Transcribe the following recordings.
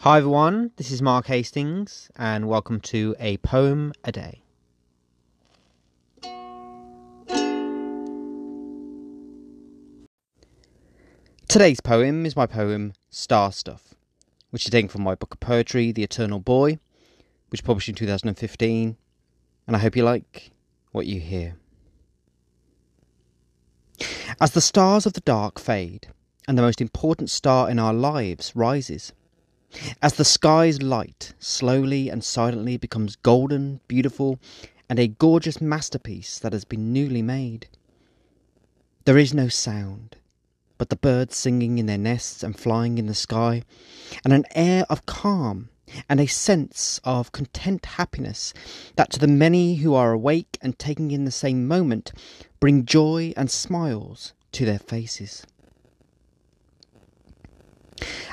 Hi everyone, this is Mark Hastings, and welcome to A Poem a Day. Today's poem is my poem Star Stuff, which is taken from my book of poetry, The Eternal Boy, which published in 2015, and I hope you like what you hear. As the stars of the dark fade, and the most important star in our lives rises, as the sky's light slowly and silently becomes golden, beautiful, and a gorgeous masterpiece that has been newly made. There is no sound, but the birds singing in their nests and flying in the sky, and an air of calm and a sense of content happiness that to the many who are awake and taking in the same moment bring joy and smiles to their faces.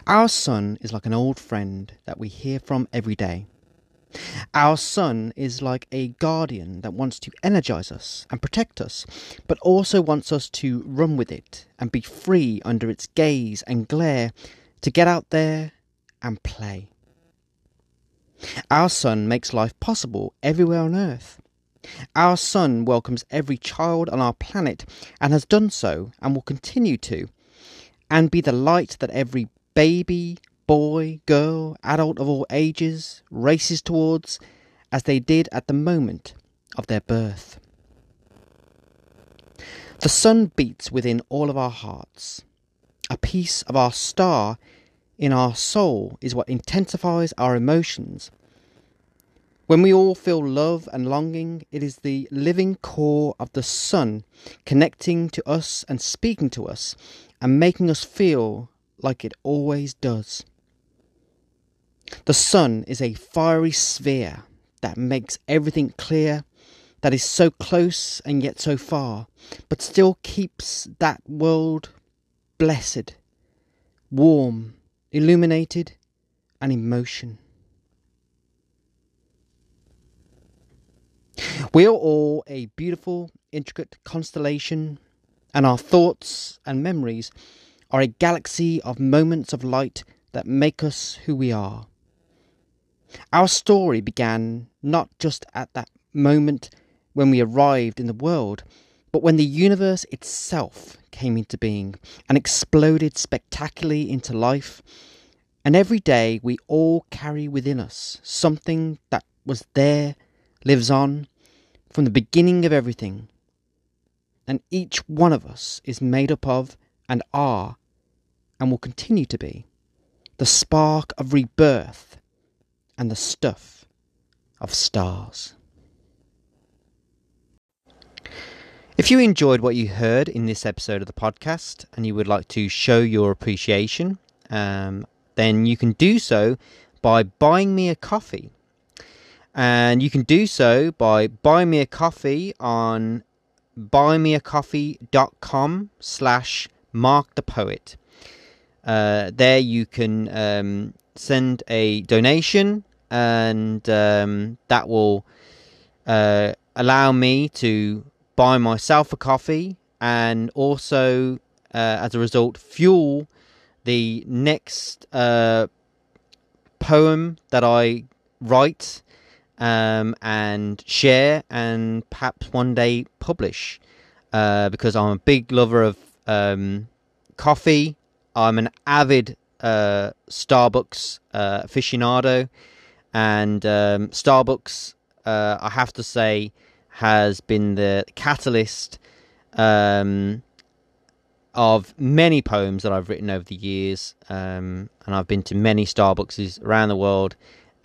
Our sun is like an old friend that we hear from every day. Our sun is like a guardian that wants to energize us and protect us, but also wants us to run with it and be free under its gaze and glare to get out there and play. Our sun makes life possible everywhere on earth. Our sun welcomes every child on our planet and has done so and will continue to, and be the light that every baby, boy, girl, adult of all ages races towards as they did at the moment of their birth. The sun beats within all of our hearts. A piece of our star in our soul is what intensifies our emotions. When we all feel love and longing, it is the living core of the sun connecting to us and speaking to us and making us feel like it always does. The sun is a fiery sphere that makes everything clear, that is so close and yet so far, but still keeps that world blessed, warm, illuminated, and in motion. We are all a beautiful, intricate constellation, and our thoughts and memories are a galaxy of moments of light that make us who we are. Our story began not just at that moment when we arrived in the world, but when the universe itself came into being and exploded spectacularly into life. And every day we all carry within us something that was there, lives on, from the beginning of everything. And each one of us is made up of and are and will continue to be the spark of rebirth and the stuff of stars. If you enjoyed what you heard in this episode of the podcast and you would like to show your appreciation, um, then you can do so by buying me a coffee. And you can do so by buying me a coffee on buymeacoffee.com slash mark the poet. Uh, there you can um, send a donation, and um, that will uh, allow me to buy myself a coffee and also, uh, as a result, fuel the next uh, poem that I write um, and share and perhaps one day publish. Uh, because I'm a big lover of um, coffee. I'm an avid uh, Starbucks uh, aficionado, and um, Starbucks, uh, I have to say, has been the catalyst um, of many poems that I've written over the years. Um, and I've been to many Starbucks around the world,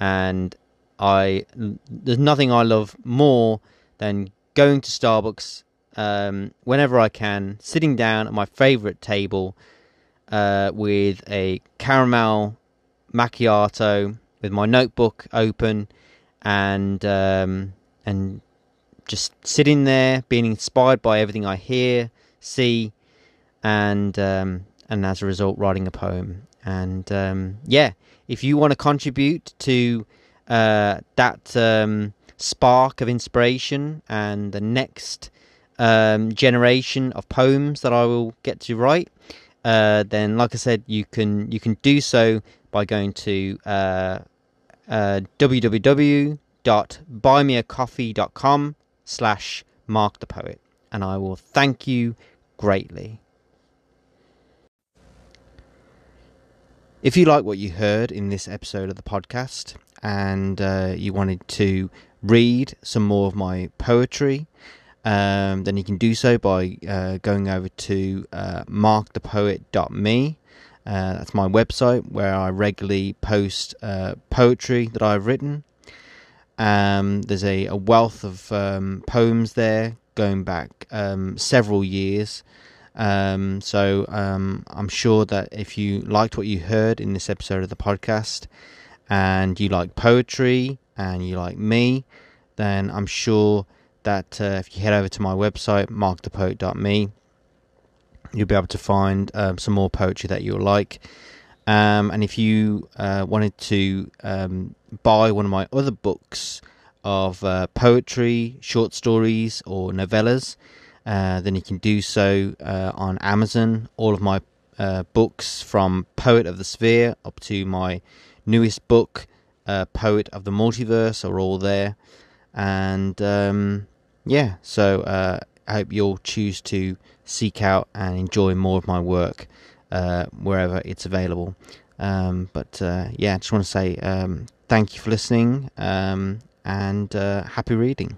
and I there's nothing I love more than going to Starbucks um, whenever I can, sitting down at my favorite table uh, with a caramel macchiato with my notebook open and um, and just sitting there being inspired by everything I hear, see, and um, and as a result writing a poem. And um, yeah, if you want to contribute to uh, that um, spark of inspiration and the next um, generation of poems that I will get to write, uh, then like I said, you can you can do so by going to uh, uh, www.buymeacoffee.com slash mark the poet and I will thank you greatly. If you like what you heard in this episode of the podcast and uh, you wanted to read some more of my poetry, um, then you can do so by uh, going over to uh, markthepoet.me. Uh, that's my website where I regularly post uh, poetry that I've written. Um, there's a, a, wealth of um, poems there going back um, several years. Um, so um, I'm sure that if you liked what you heard in this episode of the podcast and you like poetry and you like me, then I'm sure that uh, if you head over to my website, markthepoet.me, you'll be able to find um, some more poetry that you'll like. Um, and if you uh, wanted to um, buy one of my other books of uh, poetry, short stories, or novellas, uh, then you can do so uh, on Amazon. All of my uh, books from Poet of the Sphere up to my newest book, uh, Poet of the Multiverse, are all there. And um, yeah, so uh, I hope you'll choose to seek out and enjoy more of my work uh, wherever it's available. Um, but yeah, I just want to say um, thank you for listening um, and happy reading.